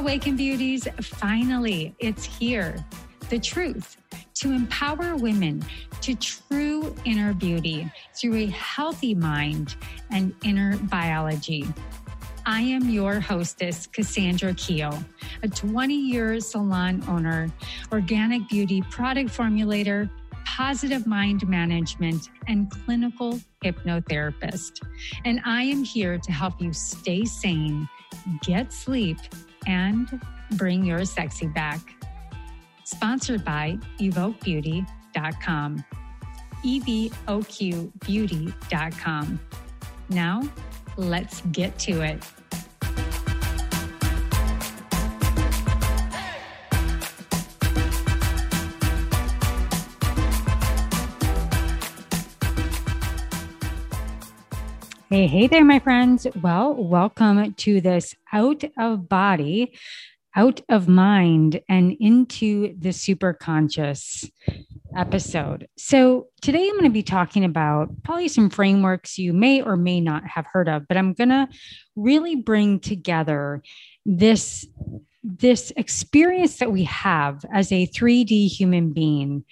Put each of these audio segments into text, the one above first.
Awaken Beauties, finally, it's here. The truth to empower women to true inner beauty through a healthy mind and inner biology. I am your hostess, Cassandra Keel, a 20 year salon owner, organic beauty product formulator, positive mind management, and clinical hypnotherapist. And I am here to help you stay sane, get sleep, and bring your sexy back. Sponsored by evoquebeauty.com. EVOQbeauty.com. Now, let's get to it. Hey, hey there, my friends. Well, welcome to this out of body, out of mind, and into the super conscious episode. So, today I'm going to be talking about probably some frameworks you may or may not have heard of, but I'm going to really bring together this this experience that we have as a 3D human being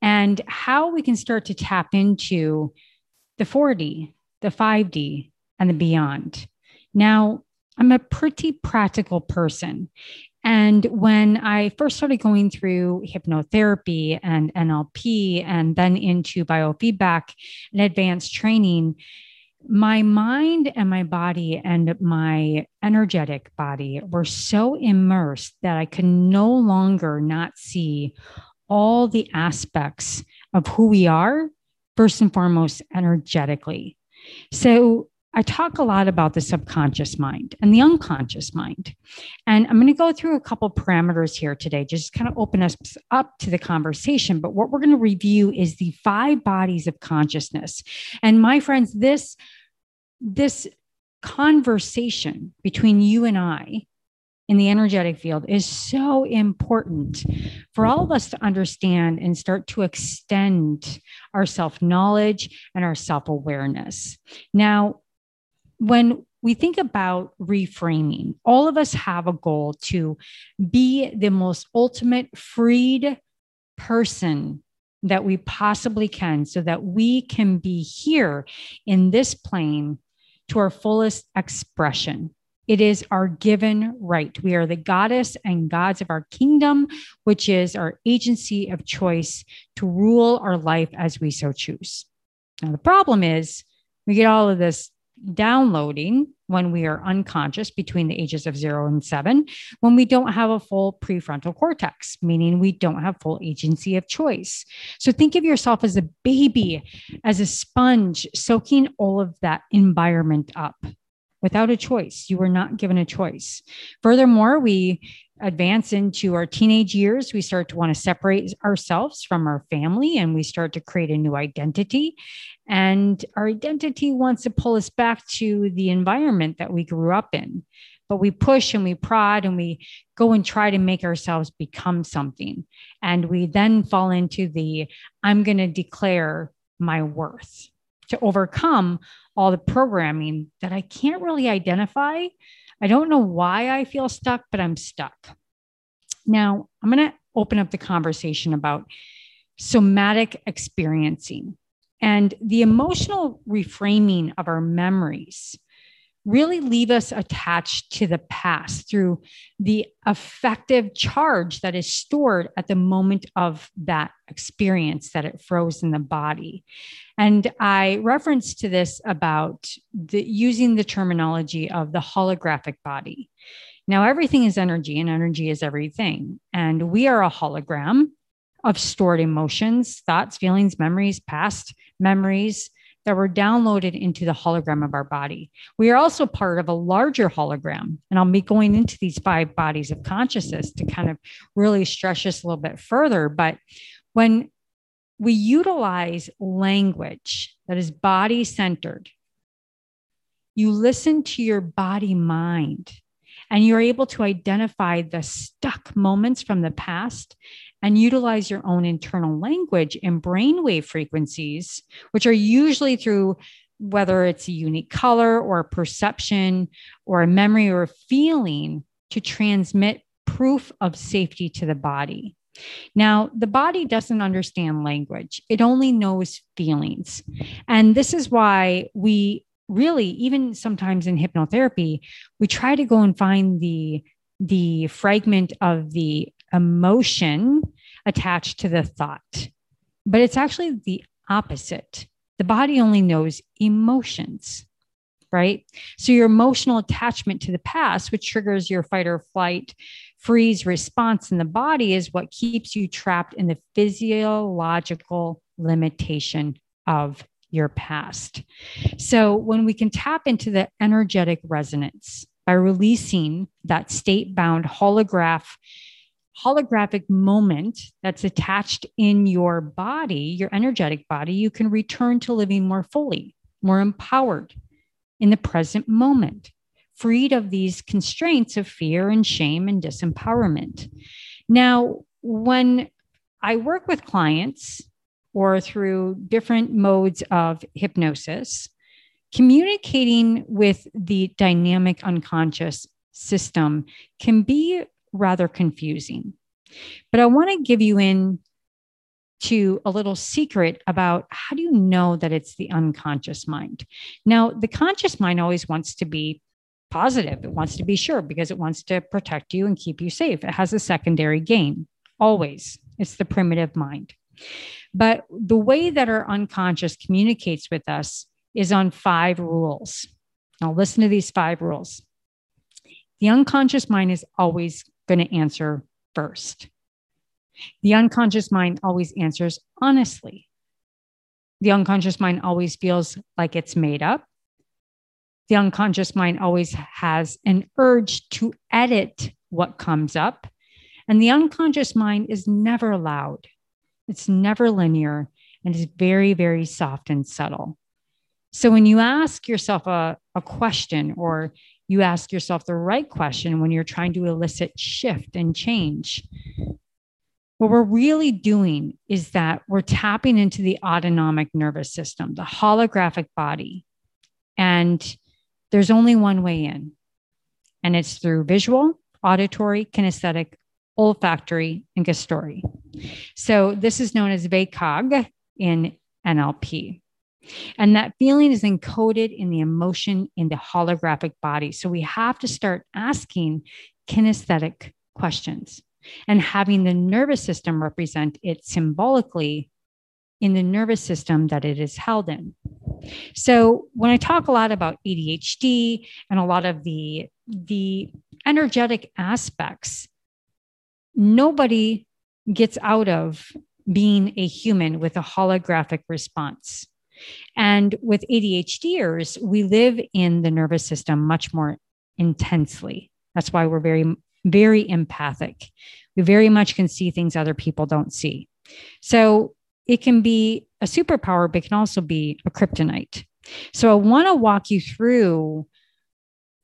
and how we can start to tap into the 4D the 5D, and the beyond. Now, I'm a pretty practical person. And when I first started going through hypnotherapy and NLP and then into biofeedback and advanced training, my mind and my body and my energetic body were so immersed that I could no longer not see all the aspects of who we are, first and foremost, energetically. So I talk a lot about the subconscious mind and the unconscious mind. And I'm going to go through a couple parameters here today, just kind of open us up to the conversation. But what we're going to review is the five bodies of consciousness. And my friends, this, this conversation between you and I in the energetic field is so important for all of us to understand and start to extend our self knowledge and our self awareness. Now, when we think about reframing, all of us have a goal to be the most ultimate freed person that we possibly can so that we can be here in this plane to our fullest expression. It is our given right. We are the goddess and gods of our kingdom, which is our agency of choice to rule our life as we so choose. Now, the problem is we get all of this downloading when we are unconscious between the ages of zero and seven, when we don't have a full prefrontal cortex, meaning we don't have full agency of choice. So think of yourself as a baby, as a sponge, soaking all of that environment up without a choice. You were not given a choice. Furthermore, we advance into our teenage years, we start to want to separate ourselves from our family and we start to create a new identity. And our identity wants to pull us back to the environment that we grew up in. But we push and we prod and we go and try to make ourselves become something. And we then fall into the I'm going to declare my worth to overcome all the programming that I can't really identify. I don't know why I feel stuck, but I'm stuck. Now, I'm going to open up the conversation about somatic experiencing and the emotional reframing of our memories really leave us attached to the past through the affective charge that is stored at the moment of that experience that it froze in the body. And I reference to this about the, using the terminology of the holographic body. Now, everything is energy, and energy is everything. And we are a hologram of stored emotions, thoughts, feelings, memories, past memories, that were downloaded into the hologram of our body. We are also part of a larger hologram. And I'll be going into these five bodies of consciousness to kind of really stretch this a little bit further. But when we utilize language that is body centered, you listen to your body mind and you're able to identify the stuck moments from the past and utilize your own internal language and brainwave frequencies, which are usually through whether it's a unique color or a perception or a memory or a feeling to transmit proof of safety to the body. Now, the body doesn't understand language, it only knows feelings. And this is why we really, even sometimes in hypnotherapy, we try to go and find the the fragment of the emotion attached to the thought. But it's actually the opposite. The body only knows emotions, right? So your emotional attachment to the past, which triggers your fight or flight freeze response in the body, is what keeps you trapped in the physiological limitation of your past. So when we can tap into the energetic resonance by releasing that state bound holograph holographic moment that's attached in your body, your energetic body, you can return to living more fully, more empowered in the present moment, freed of these constraints of fear and shame and disempowerment. Now, when I work with clients or through different modes of hypnosis, communicating with the dynamic unconscious system can be rather confusing. But I want to give you in to a little secret about how do you know that it's the unconscious mind? Now, the conscious mind always wants to be positive. It wants to be sure because it wants to protect you and keep you safe. It has a secondary gain, always. It's the primitive mind. But the way that our unconscious communicates with us is on five rules. Now, listen to these five rules. The unconscious mind is always going to answer first. The unconscious mind always answers honestly. The unconscious mind always feels like it's made up. The unconscious mind always has an urge to edit what comes up. And the unconscious mind is never loud, it's never linear, and is very, very soft and subtle. So when you ask yourself a, a question or you ask yourself the right question when you're trying to elicit shift and change, what we're really doing is that we're tapping into the autonomic nervous system, the holographic body. And there's only one way in, and it's through visual, auditory, kinesthetic, olfactory, and gustatory. So this is known as VAKOG in NLP. And that feeling is encoded in the emotion in the holographic body. So we have to start asking kinesthetic questions and having the nervous system represent it symbolically in the nervous system that it is held in. So when I talk a lot about ADHD and a lot of the the energetic aspects, nobody gets out of being a human with a holographic response. And with ADHDers, we live in the nervous system much more intensely. That's why we're very, very empathic. We very much can see things other people don't see. So it can be a superpower, but it can also be a kryptonite. So I want to walk you through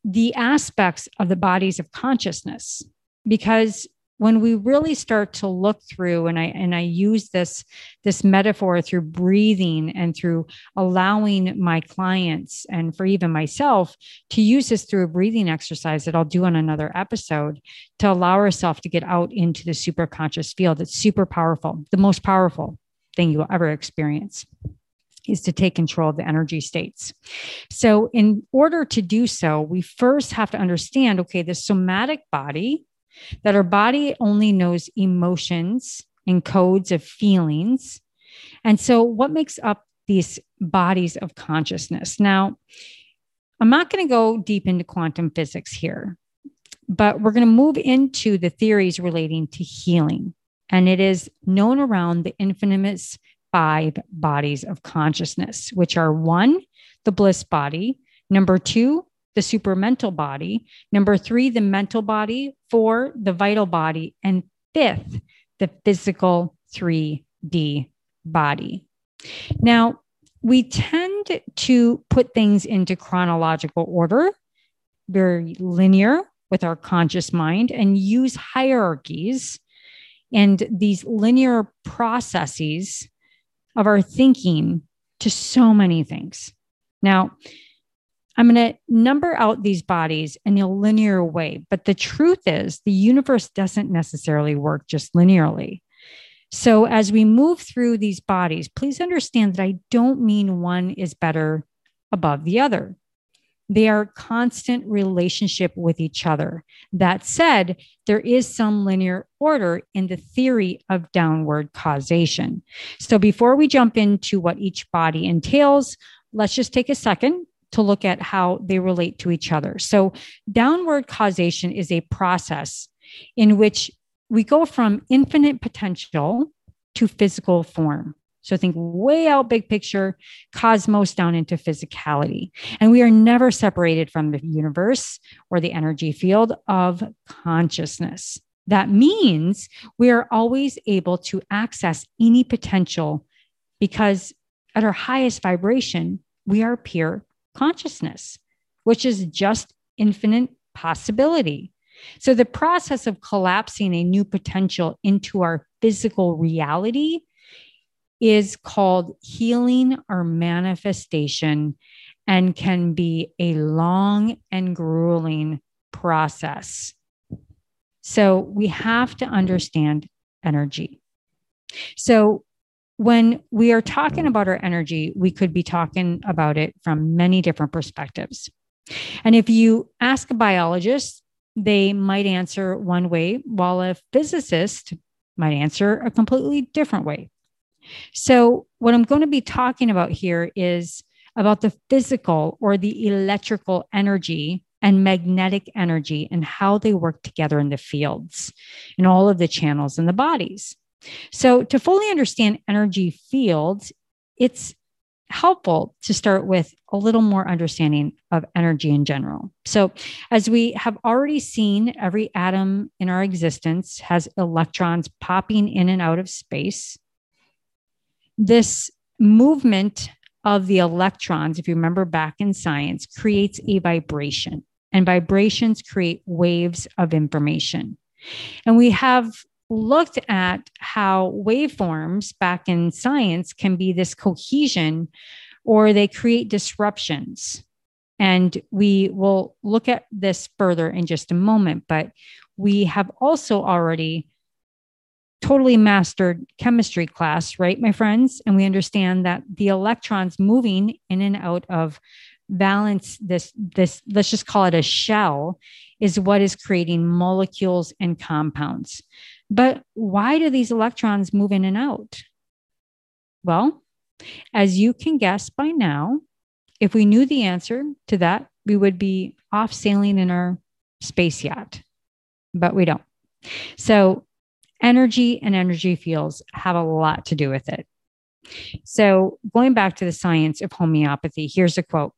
the aspects of the bodies of consciousness because when we really start to look through and i and i use this this metaphor through breathing and through allowing my clients and for even myself to use this through a breathing exercise that i'll do on another episode to allow ourselves to get out into the super conscious field it's super powerful the most powerful thing you'll ever experience is to take control of the energy states. So, in order to do so, we first have to understand okay, the somatic body that our body only knows emotions and codes of feelings. And so, what makes up these bodies of consciousness? Now, I'm not going to go deep into quantum physics here, but we're going to move into the theories relating to healing. And it is known around the infamous five bodies of consciousness, which are one, the bliss body, number two, the supramental body. Number three, the mental body. Four, the vital body. And fifth, the physical 3D body. Now, we tend to put things into chronological order, very linear with our conscious mind, and use hierarchies and these linear processes of our thinking to so many things. Now, I'm going to number out these bodies in a linear way. But the truth is, the universe doesn't necessarily work just linearly. So, as we move through these bodies, please understand that I don't mean one is better above the other. They are constant relationship with each other. That said, there is some linear order in the theory of downward causation. So before we jump into what each body entails, let's just take a second to look at how they relate to each other. So downward causation is a process in which we go from infinite potential to physical form. So think way out big picture, cosmos down into physicality. And we are never separated from the universe or the energy field of consciousness. That means we are always able to access any potential because at our highest vibration, we are pure consciousness, which is just infinite possibility. So the process of collapsing a new potential into our physical reality is called healing or manifestation and can be a long and grueling process. So we have to understand energy. So when we are talking about our energy, we could be talking about it from many different perspectives. And if you ask a biologist, they might answer one way, while a physicist might answer a completely different way. So, what I'm going to be talking about here is about the physical or the electrical energy and magnetic energy and how they work together in the fields and all of the channels in the bodies. So, to fully understand energy fields, it's helpful to start with a little more understanding of energy in general. So, as we have already seen, every atom in our existence has electrons popping in and out of space this movement of the electrons, if you remember back in science, creates a vibration, and vibrations create waves of information. And we have looked at how waveforms back in science can be this cohesion or they create disruptions. And we will look at this further in just a moment, but we have also already totally mastered chemistry class, right, my friends? And we understand that the electrons moving in and out of balance this this, let's just call it a shell, is what is creating molecules and compounds. But why do these electrons move in and out? Well, as you can guess by now, if we knew the answer to that, we would be off sailing in our space yacht, but we don't. So energy and energy fields have a lot to do with it. So, going back to the science of homeopathy, here's a quote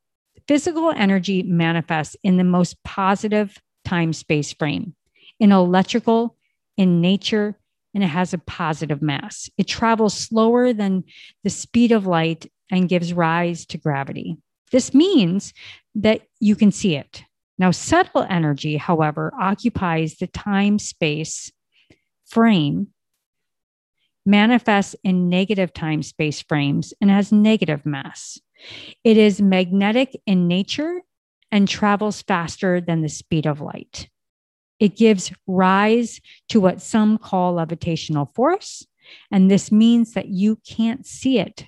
Physical energy manifests in the most positive time space frame, in electrical, in nature, and it has a positive mass. It travels slower than the speed of light and gives rise to gravity. This means that you can see it. Now, subtle energy, however, occupies the time space frame manifests in negative time space frames and has negative mass. It is magnetic in nature and travels faster than the speed of light. It gives rise to what some call levitational force, and this means that you can't see it,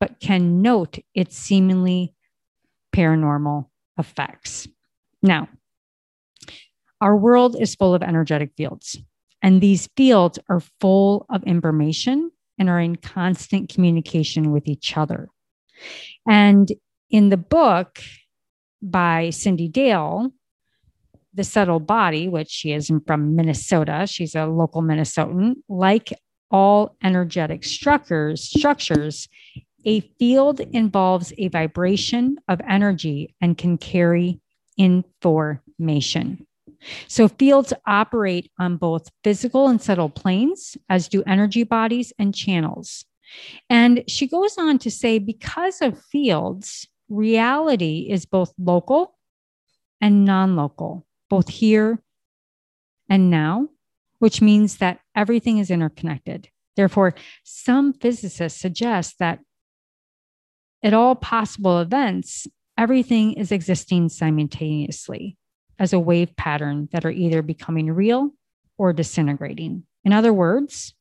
but can note its seemingly paranormal effects. Now, our world is full of energetic fields. And these fields are full of information and are in constant communication with each other. And in the book by Cindy Dale, The Subtle Body, which she is from Minnesota, she's a local Minnesotan, like all energetic structures, structures, a field involves a vibration of energy and can carry information. So fields operate on both physical and subtle planes, as do energy bodies and channels. And she goes on to say because of fields, reality is both local and non local, both here and now, which means that everything is interconnected. Therefore, some physicists suggest that at all possible events everything is existing simultaneously as a wave pattern that are either becoming real or disintegrating. In other words,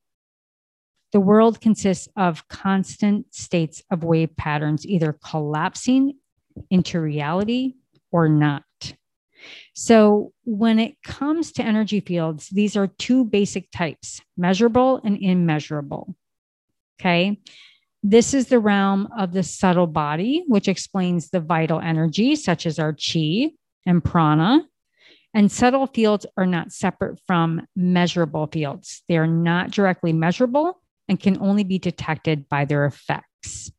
the world consists of constant states of wave patterns, either collapsing into reality or not. So, when it comes to energy fields, these are two basic types measurable and immeasurable. Okay. This is the realm of the subtle body, which explains the vital energy, such as our chi and prana. And subtle fields are not separate from measurable fields. They are not directly measurable and can only be detected by their effects.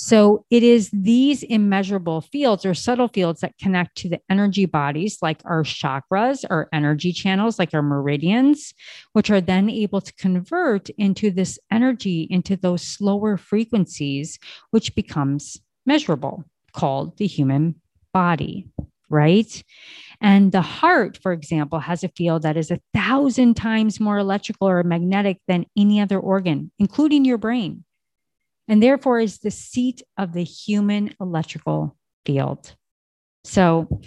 So it is these immeasurable fields or subtle fields that connect to the energy bodies, like our chakras, our energy channels, like our meridians, which are then able to convert into this energy, into those slower frequencies, which becomes measurable, called the human body, right? And the heart, for example, has a field that is a thousand times more electrical or magnetic than any other organ, including your brain and therefore is the seat of the human electrical field. So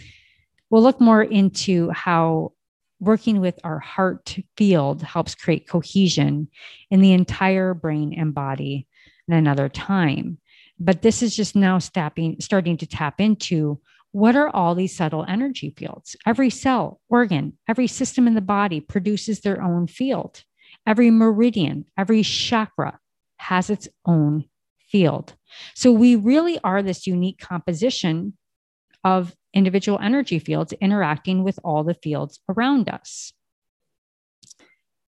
we'll look more into how working with our heart field helps create cohesion in the entire brain and body in another time. But this is just now stepping, starting to tap into what are all these subtle energy fields? Every cell, organ, every system in the body produces their own field. Every meridian, every chakra has its own field. So we really are this unique composition of individual energy fields interacting with all the fields around us.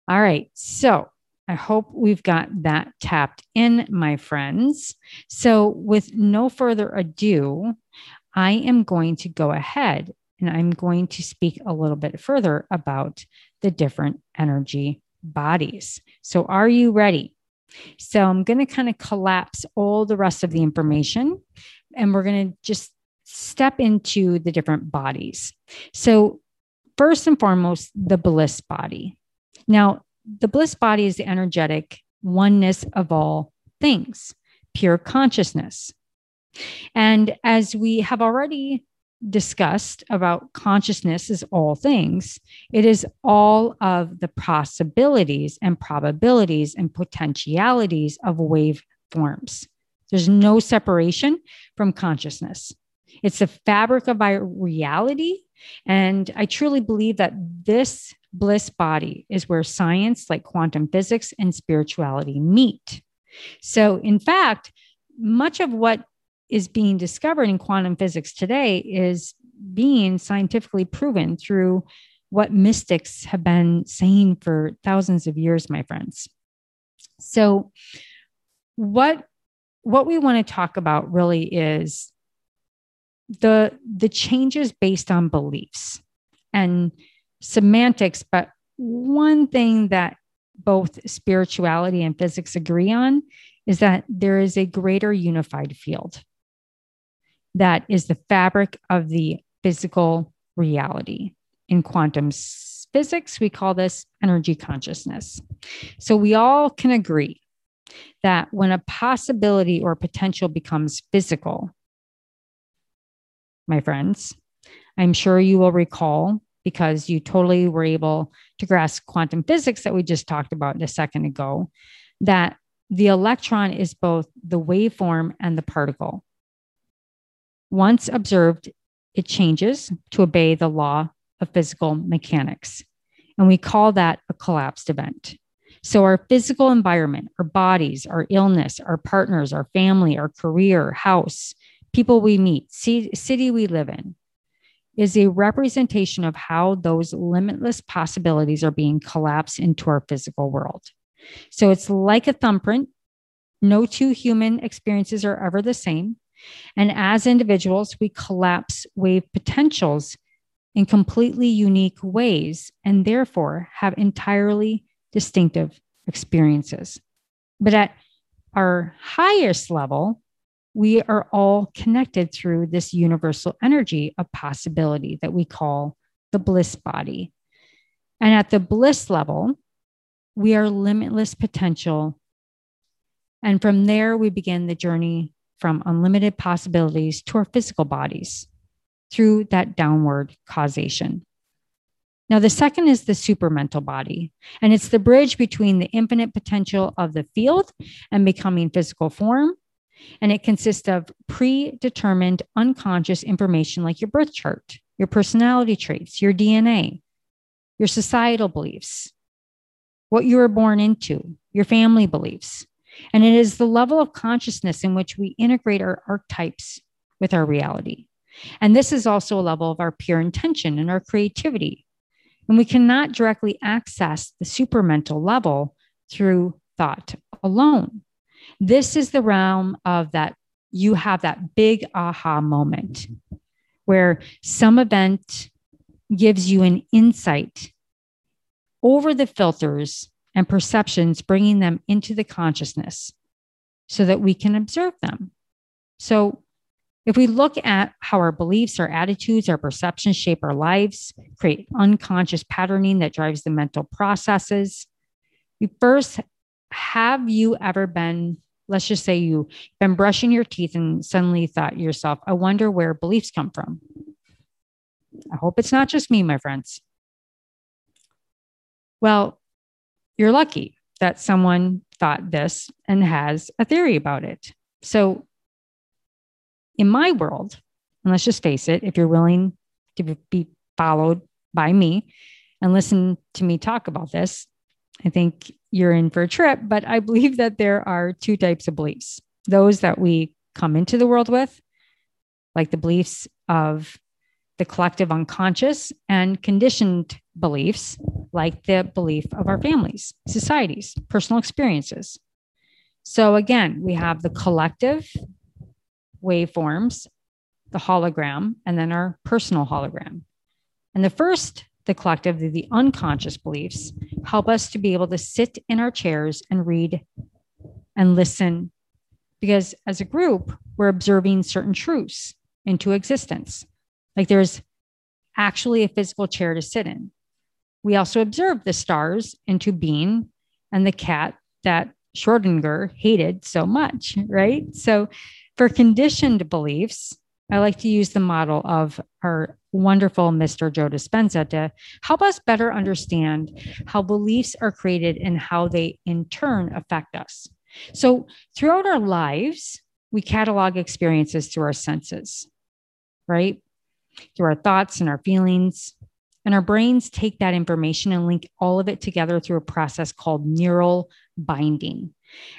All right. So I hope we've got that tapped in, my friends. So, with no further ado, I am going to go ahead and I'm going to speak a little bit further about the different energy bodies. So, are you ready? So I'm going to kind of collapse all the rest of the information and we're going to just step into the different bodies. So, first and foremost, the bliss body. Now, the bliss body is the energetic oneness of all things, pure consciousness. And as we have already discussed about consciousness is all things, it is all of the possibilities and probabilities and potentialities of wave forms. There's no separation from consciousness. It's the fabric of our reality. And I truly believe that this bliss body is where science, like quantum physics and spirituality, meet. So, in fact, much of what is being discovered in quantum physics today is being scientifically proven through what mystics have been saying for thousands of years my friends. So what what we want to talk about really is the the changes based on beliefs and semantics but one thing that both spirituality and physics agree on is that there is a greater unified field that is the fabric of the physical reality. In quantum physics, we call this energy consciousness. So we all can agree that when a possibility or potential becomes physical, my friends, I'm sure you will recall because you totally were able to grasp quantum physics that we just talked about a second ago, that the electron is both the waveform and the particle. Once observed, it changes to obey the law of physical mechanics. And we call that a collapsed event. So, our physical environment, our bodies, our illness, our partners, our family, our career, house, people we meet, city we live in, is a representation of how those limitless possibilities are being collapsed into our physical world. So, it's like a thumbprint. No two human experiences are ever the same. And as individuals, we collapse wave potentials in completely unique ways and therefore have entirely distinctive experiences. But at our highest level, we are all connected through this universal energy of possibility that we call the bliss body. And at the bliss level, we are limitless potential. And from there, we begin the journey from unlimited possibilities to our physical bodies through that downward causation. Now, the second is the supermental body, and it's the bridge between the infinite potential of the field and becoming physical form. And it consists of predetermined unconscious information like your birth chart, your personality traits, your DNA, your societal beliefs, what you were born into, your family beliefs. And it is the level of consciousness in which we integrate our archetypes with our reality. And this is also a level of our pure intention and our creativity. And we cannot directly access the supermental level through thought alone. This is the realm of that you have that big aha moment where some event gives you an insight over the filters and perceptions, bringing them into the consciousness so that we can observe them. So, if we look at how our beliefs, our attitudes, our perceptions shape our lives, create unconscious patterning that drives the mental processes, you first have you ever been, let's just say you've been brushing your teeth and suddenly thought to yourself, I wonder where beliefs come from? I hope it's not just me, my friends. Well, you're lucky that someone thought this and has a theory about it. So, in my world, and let's just face it, if you're willing to be followed by me and listen to me talk about this, I think you're in for a trip. But I believe that there are two types of beliefs those that we come into the world with, like the beliefs of the collective unconscious and conditioned beliefs like the belief of our families, societies, personal experiences. So again, we have the collective waveforms, the hologram, and then our personal hologram. And the first, the collective, the, unconscious beliefs, help us to be able to sit in our chairs and read and listen. Because as a group, we're observing certain truths into existence. Like there's actually a physical chair to sit in. We also observe the stars into being and the cat that Schrodinger hated so much, right? So for conditioned beliefs, I like to use the model of our wonderful Mr. Joe Dispenza to help us better understand how beliefs are created and how they in turn affect us. So, throughout our lives, we catalog experiences through our senses, right? Through our thoughts and our feelings. And our brains take that information and link all of it together through a process called neural binding.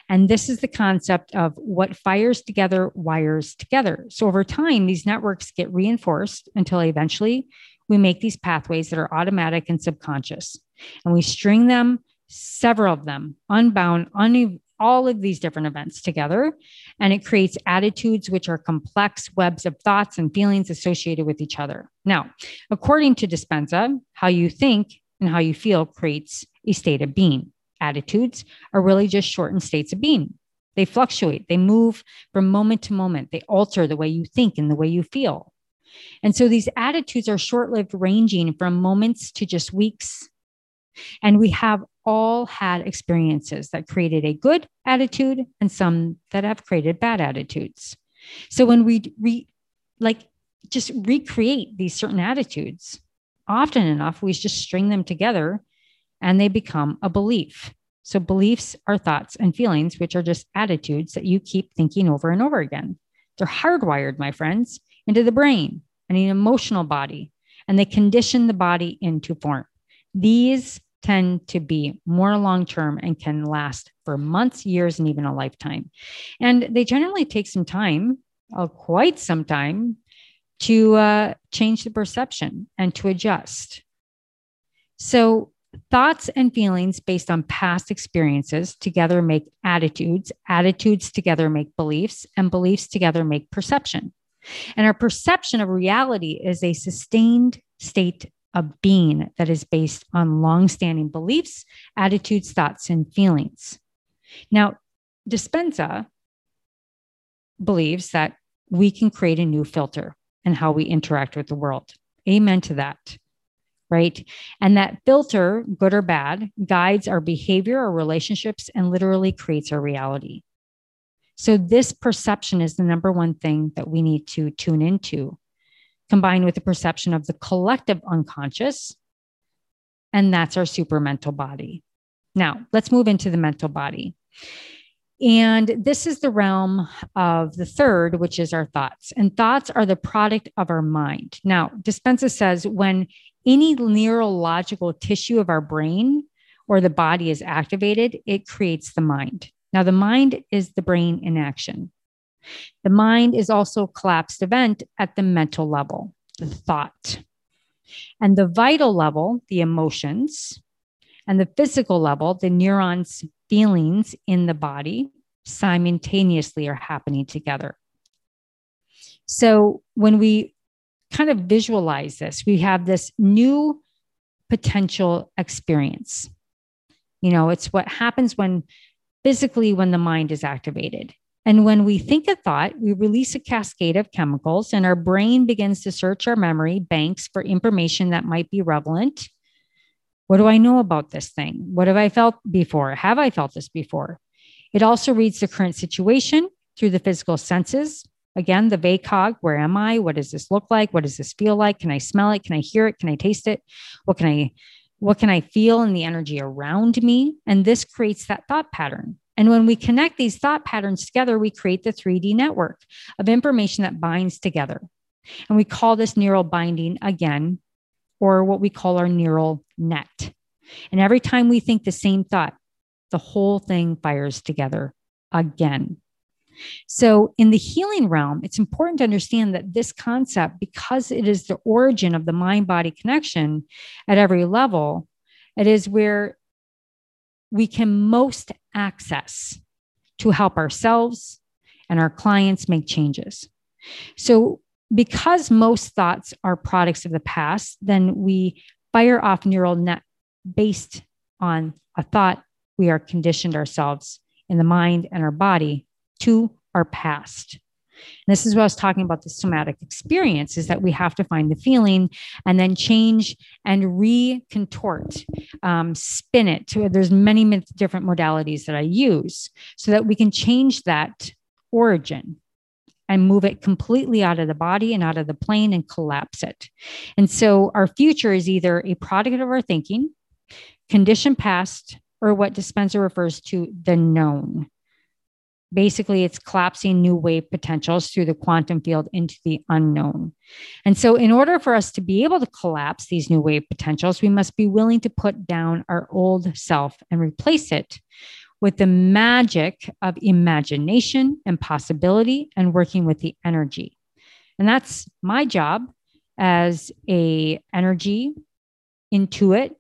And this is the concept of what fires together wires together. So over time, these networks get reinforced until eventually we make these pathways that are automatic and subconscious. And we string them, several of them, unbound, un- all of these different events together. And it creates attitudes, which are complex webs of thoughts and feelings associated with each other. Now, according to Dispenza, how you think and how you feel creates a state of being. Attitudes are really just shortened states of being. They fluctuate, they move from moment to moment, they alter the way you think and the way you feel. And so these attitudes are short lived, ranging from moments to just weeks. And we have all had experiences that created a good attitude and some that have created bad attitudes. So when we re, like just recreate these certain attitudes, often enough, we just string them together and they become a belief. So beliefs are thoughts and feelings, which are just attitudes that you keep thinking over and over again. They're hardwired, my friends, into the brain and the emotional body, and they condition the body into form. These tend to be more long term and can last for months, years, and even a lifetime. And they generally take some time, uh, quite some time, to uh, change the perception and to adjust. So, thoughts and feelings based on past experiences together make attitudes, attitudes together make beliefs, and beliefs together make perception. And our perception of reality is a sustained state a being that is based on long-standing beliefs, attitudes, thoughts, and feelings. Now, Dispenza believes that we can create a new filter in how we interact with the world. Amen to that. Right. And that filter, good or bad, guides our behavior, our relationships, and literally creates our reality. So, this perception is the number one thing that we need to tune into, combined with the perception of the collective unconscious. And that's our super mental body. Now, let's move into the mental body. And this is the realm of the third, which is our thoughts. And thoughts are the product of our mind. Now, Dispenza says when any neurological tissue of our brain or the body is activated, it creates the mind. Now, the mind is the brain in action. The mind is also a collapsed event at the mental level, the thought. And the vital level, the emotions, and the physical level, the neurons feelings in the body simultaneously are happening together. So when we kind of visualize this, we have this new potential experience. You know, it's what happens when physically when the mind is activated. And when we think a thought, we release a cascade of chemicals, and our brain begins to search our memory banks for information that might be relevant what do I know about this thing? What have I felt before? Have I felt this before? It also reads the current situation through the physical senses. Again, the VAKOG, where am I? What does this look like? What does this feel like? Can I smell it? Can I hear it? Can I taste it? What can I what can I feel in the energy around me? And this creates that thought pattern. And when we connect these thought patterns together, we create the 3D network of information that binds together. And we call this neural binding again or what we call our neural net. And every time we think the same thought, the whole thing fires together again. So, in the healing realm, it's important to understand that this concept, because it is the origin of the mind body connection at every level, it is where we can most access to help ourselves and our clients make changes. So, because most thoughts are products of the past, then we fire off neural net based on a thought. We are conditioned ourselves in the mind and our body to our past. And this is what I was talking about the somatic experience is that we have to find the feeling and then change and recontort, um, spin it. To, there's many different modalities that I use so that we can change that origin and move it completely out of the body and out of the plane and collapse it. And so our future is either a product of our thinking, condition past, or what Dispenza refers to the known. Basically, it's collapsing new wave potentials through the quantum field into the unknown. And so, in order for us to be able to collapse these new wave potentials, we must be willing to put down our old self and replace it with the magic of imagination and possibility and working with the energy. And that's my job as a energy intuit.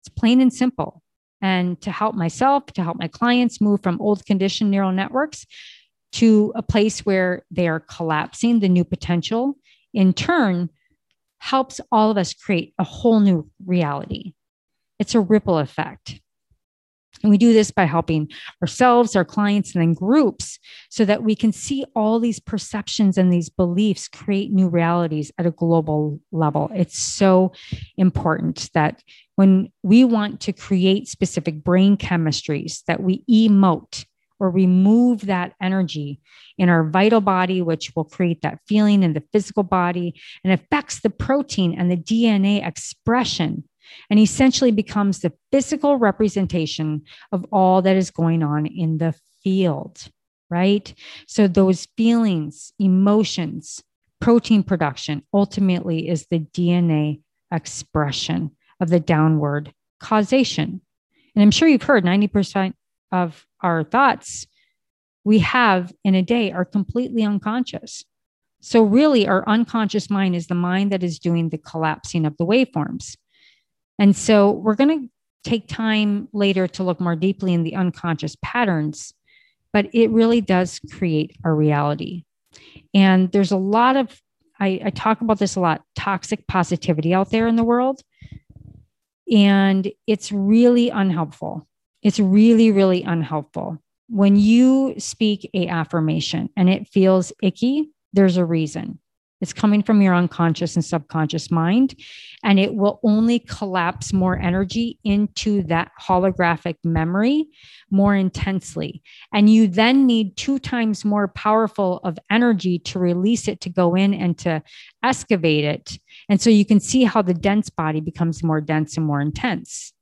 It's plain and simple. And to help myself, to help my clients move from old conditioned neural networks to a place where they are collapsing the new potential, in turn, helps all of us create a whole new reality. It's a ripple effect. And we do this by helping ourselves, our clients, and then groups so that we can see all these perceptions and these beliefs create new realities at a global level. It's so important that when we want to create specific brain chemistries, that we emote or remove that energy in our vital body, which will create that feeling in the physical body and affects the protein and the DNA expression and essentially becomes the physical representation of all that is going on in the field, right? So, those feelings, emotions, protein production ultimately is the DNA expression of the downward causation. And I'm sure you've heard 90% of our thoughts we have in a day are completely unconscious. So, really, our unconscious mind is the mind that is doing the collapsing of the waveforms. And so we're going to take time later to look more deeply in the unconscious patterns, but it really does create our reality. And there's a lot of, I, I talk about this a lot, toxic positivity out there in the world. And it's really unhelpful. It's really, really unhelpful. When you speak a affirmation and it feels icky, there's a reason. It's coming from your unconscious and subconscious mind, and it will only collapse more energy into that holographic memory more intensely. And you then need two times more powerful of energy to release it to go in and to excavate it. And so you can see how the dense body becomes more dense and more intense.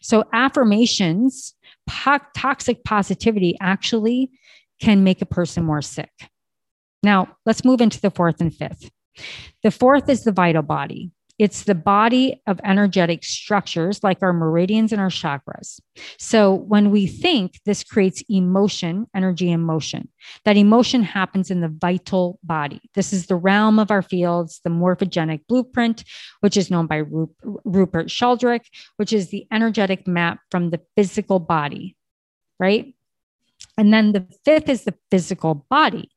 So affirmations, po- toxic positivity actually can make a person more sick. Now, let's move into the fourth and fifth. The fourth is the vital body. It's the body of energetic structures like our meridians and our chakras. So when we think, this creates emotion, energy and motion. That emotion happens in the vital body. This is the realm of our fields, the morphogenic blueprint, which is known by Rupert Sheldrake, which is the energetic map from the physical body, right? And then the fifth is the physical body.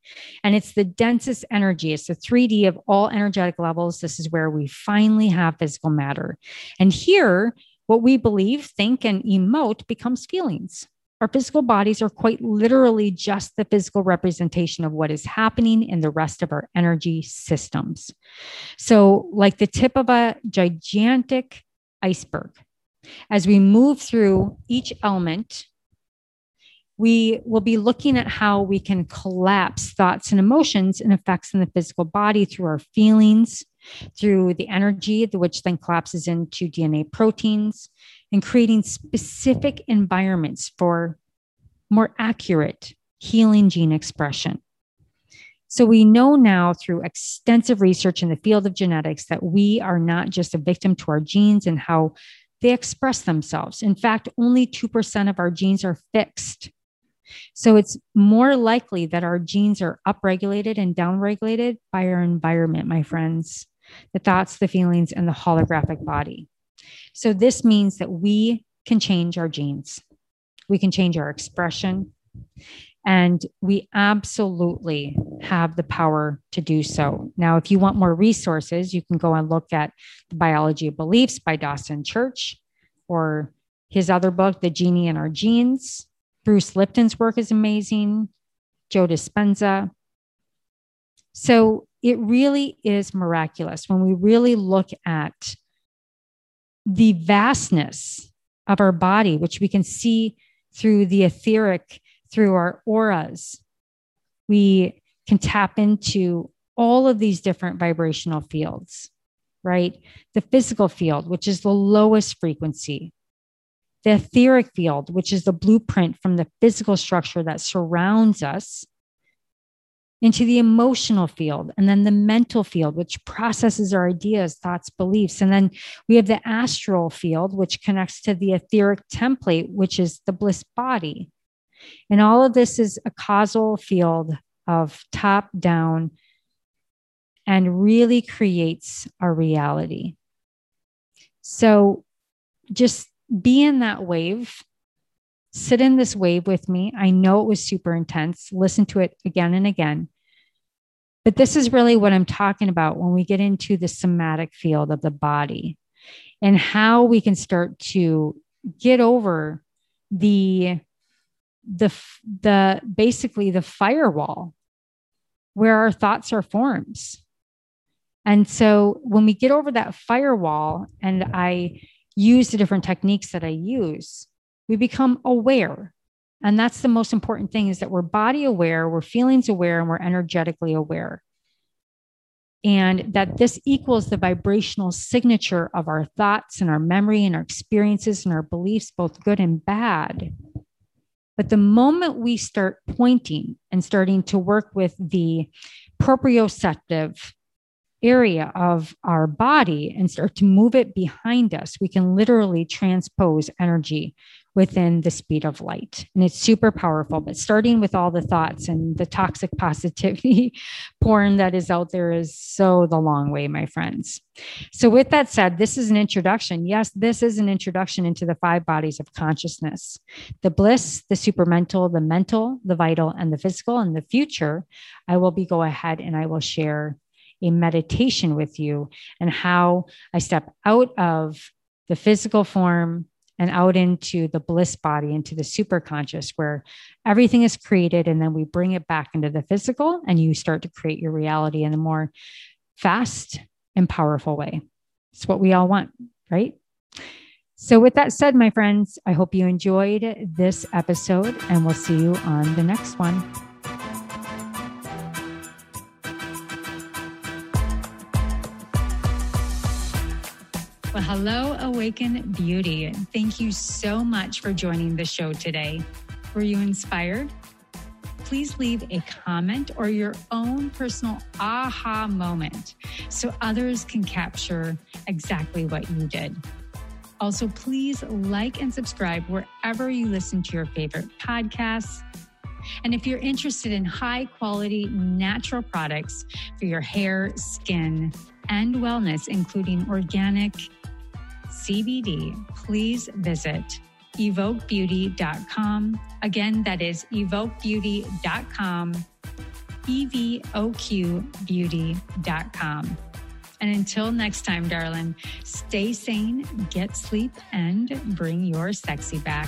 And it's the densest energy. It's the 3D of all energetic levels. This is where we finally have physical matter. And here, what we believe, think, and emote becomes feelings. Our physical bodies are quite literally just the physical representation of what is happening in the rest of our energy systems. So, like the tip of a gigantic iceberg, as we move through each element we will be looking at how we can collapse thoughts and emotions and effects in the physical body through our feelings, through the energy, which then collapses into DNA proteins, and creating specific environments for more accurate healing gene expression. So, we know now through extensive research in the field of genetics that we are not just a victim to our genes and how they express themselves. In fact, only 2% of our genes are fixed. So it's more likely that our genes are upregulated and downregulated by our environment, my friends, the thoughts, the feelings, and the holographic body. So this means that we can change our genes, we can change our expression, and we absolutely have the power to do so. Now, if you want more resources, you can go and look at The Biology of Beliefs by Dawson Church or his other book, The Genie in Our Genes. Bruce Lipton's work is amazing, Joe Dispenza. So it really is miraculous when we really look at the vastness of our body, which we can see through the etheric, through our auras. We can tap into all of these different vibrational fields, right? The physical field, which is the lowest frequency, the etheric field, which is the blueprint from the physical structure that surrounds us, into the emotional field, and then the mental field, which processes our ideas, thoughts, beliefs. And then we have the astral field, which connects to the etheric template, which is the bliss body. And all of this is a causal field of top down and really creates our reality. So just be in that wave, sit in this wave with me. I know it was super intense. Listen to it again and again. But this is really what I'm talking about when we get into the somatic field of the body and how we can start to get over the the the basically the firewall where our thoughts are forms. And so when we get over that firewall and I use the different techniques that I use, we become aware. And that's the most important thing is that we're body aware, we're feelings aware, and we're energetically aware. And that this equals the vibrational signature of our thoughts and our memory and our experiences and our beliefs, both good and bad. But the moment we start pointing and starting to work with the proprioceptive area of our body and start to move it behind us, we can literally transpose energy within the speed of light. And it's super powerful. But starting with all the thoughts and the toxic positivity porn that is out there is so the long way, my friends. So, with that said, this is an introduction. Yes, this is an introduction into the five bodies of consciousness the bliss, the supermental, the mental, the vital, and the physical. In the future, I will be go ahead and I will share a meditation with you and how I step out of the physical form and out into the bliss body, into the super conscious, where everything is created. And then we bring it back into the physical and you start to create your reality in a more fast and powerful way. It's what we all want, right? So, with that said, my friends, I hope you enjoyed this episode and we'll see you on the next one. Well, hello, Awaken Beauty. Thank you so much for joining the show today. Were you inspired? Please leave a comment or your own personal aha moment so others can capture exactly what you did. Also, please like and subscribe wherever you listen to your favorite podcasts. And if you're interested in high quality natural products for your hair, skin, and wellness, including organic, CBD, please visit evoquebeauty.com. Again, that is evoquebeauty.com, evoqbeauty.com. And until next time, darling, stay sane, get sleep, and bring your sexy back.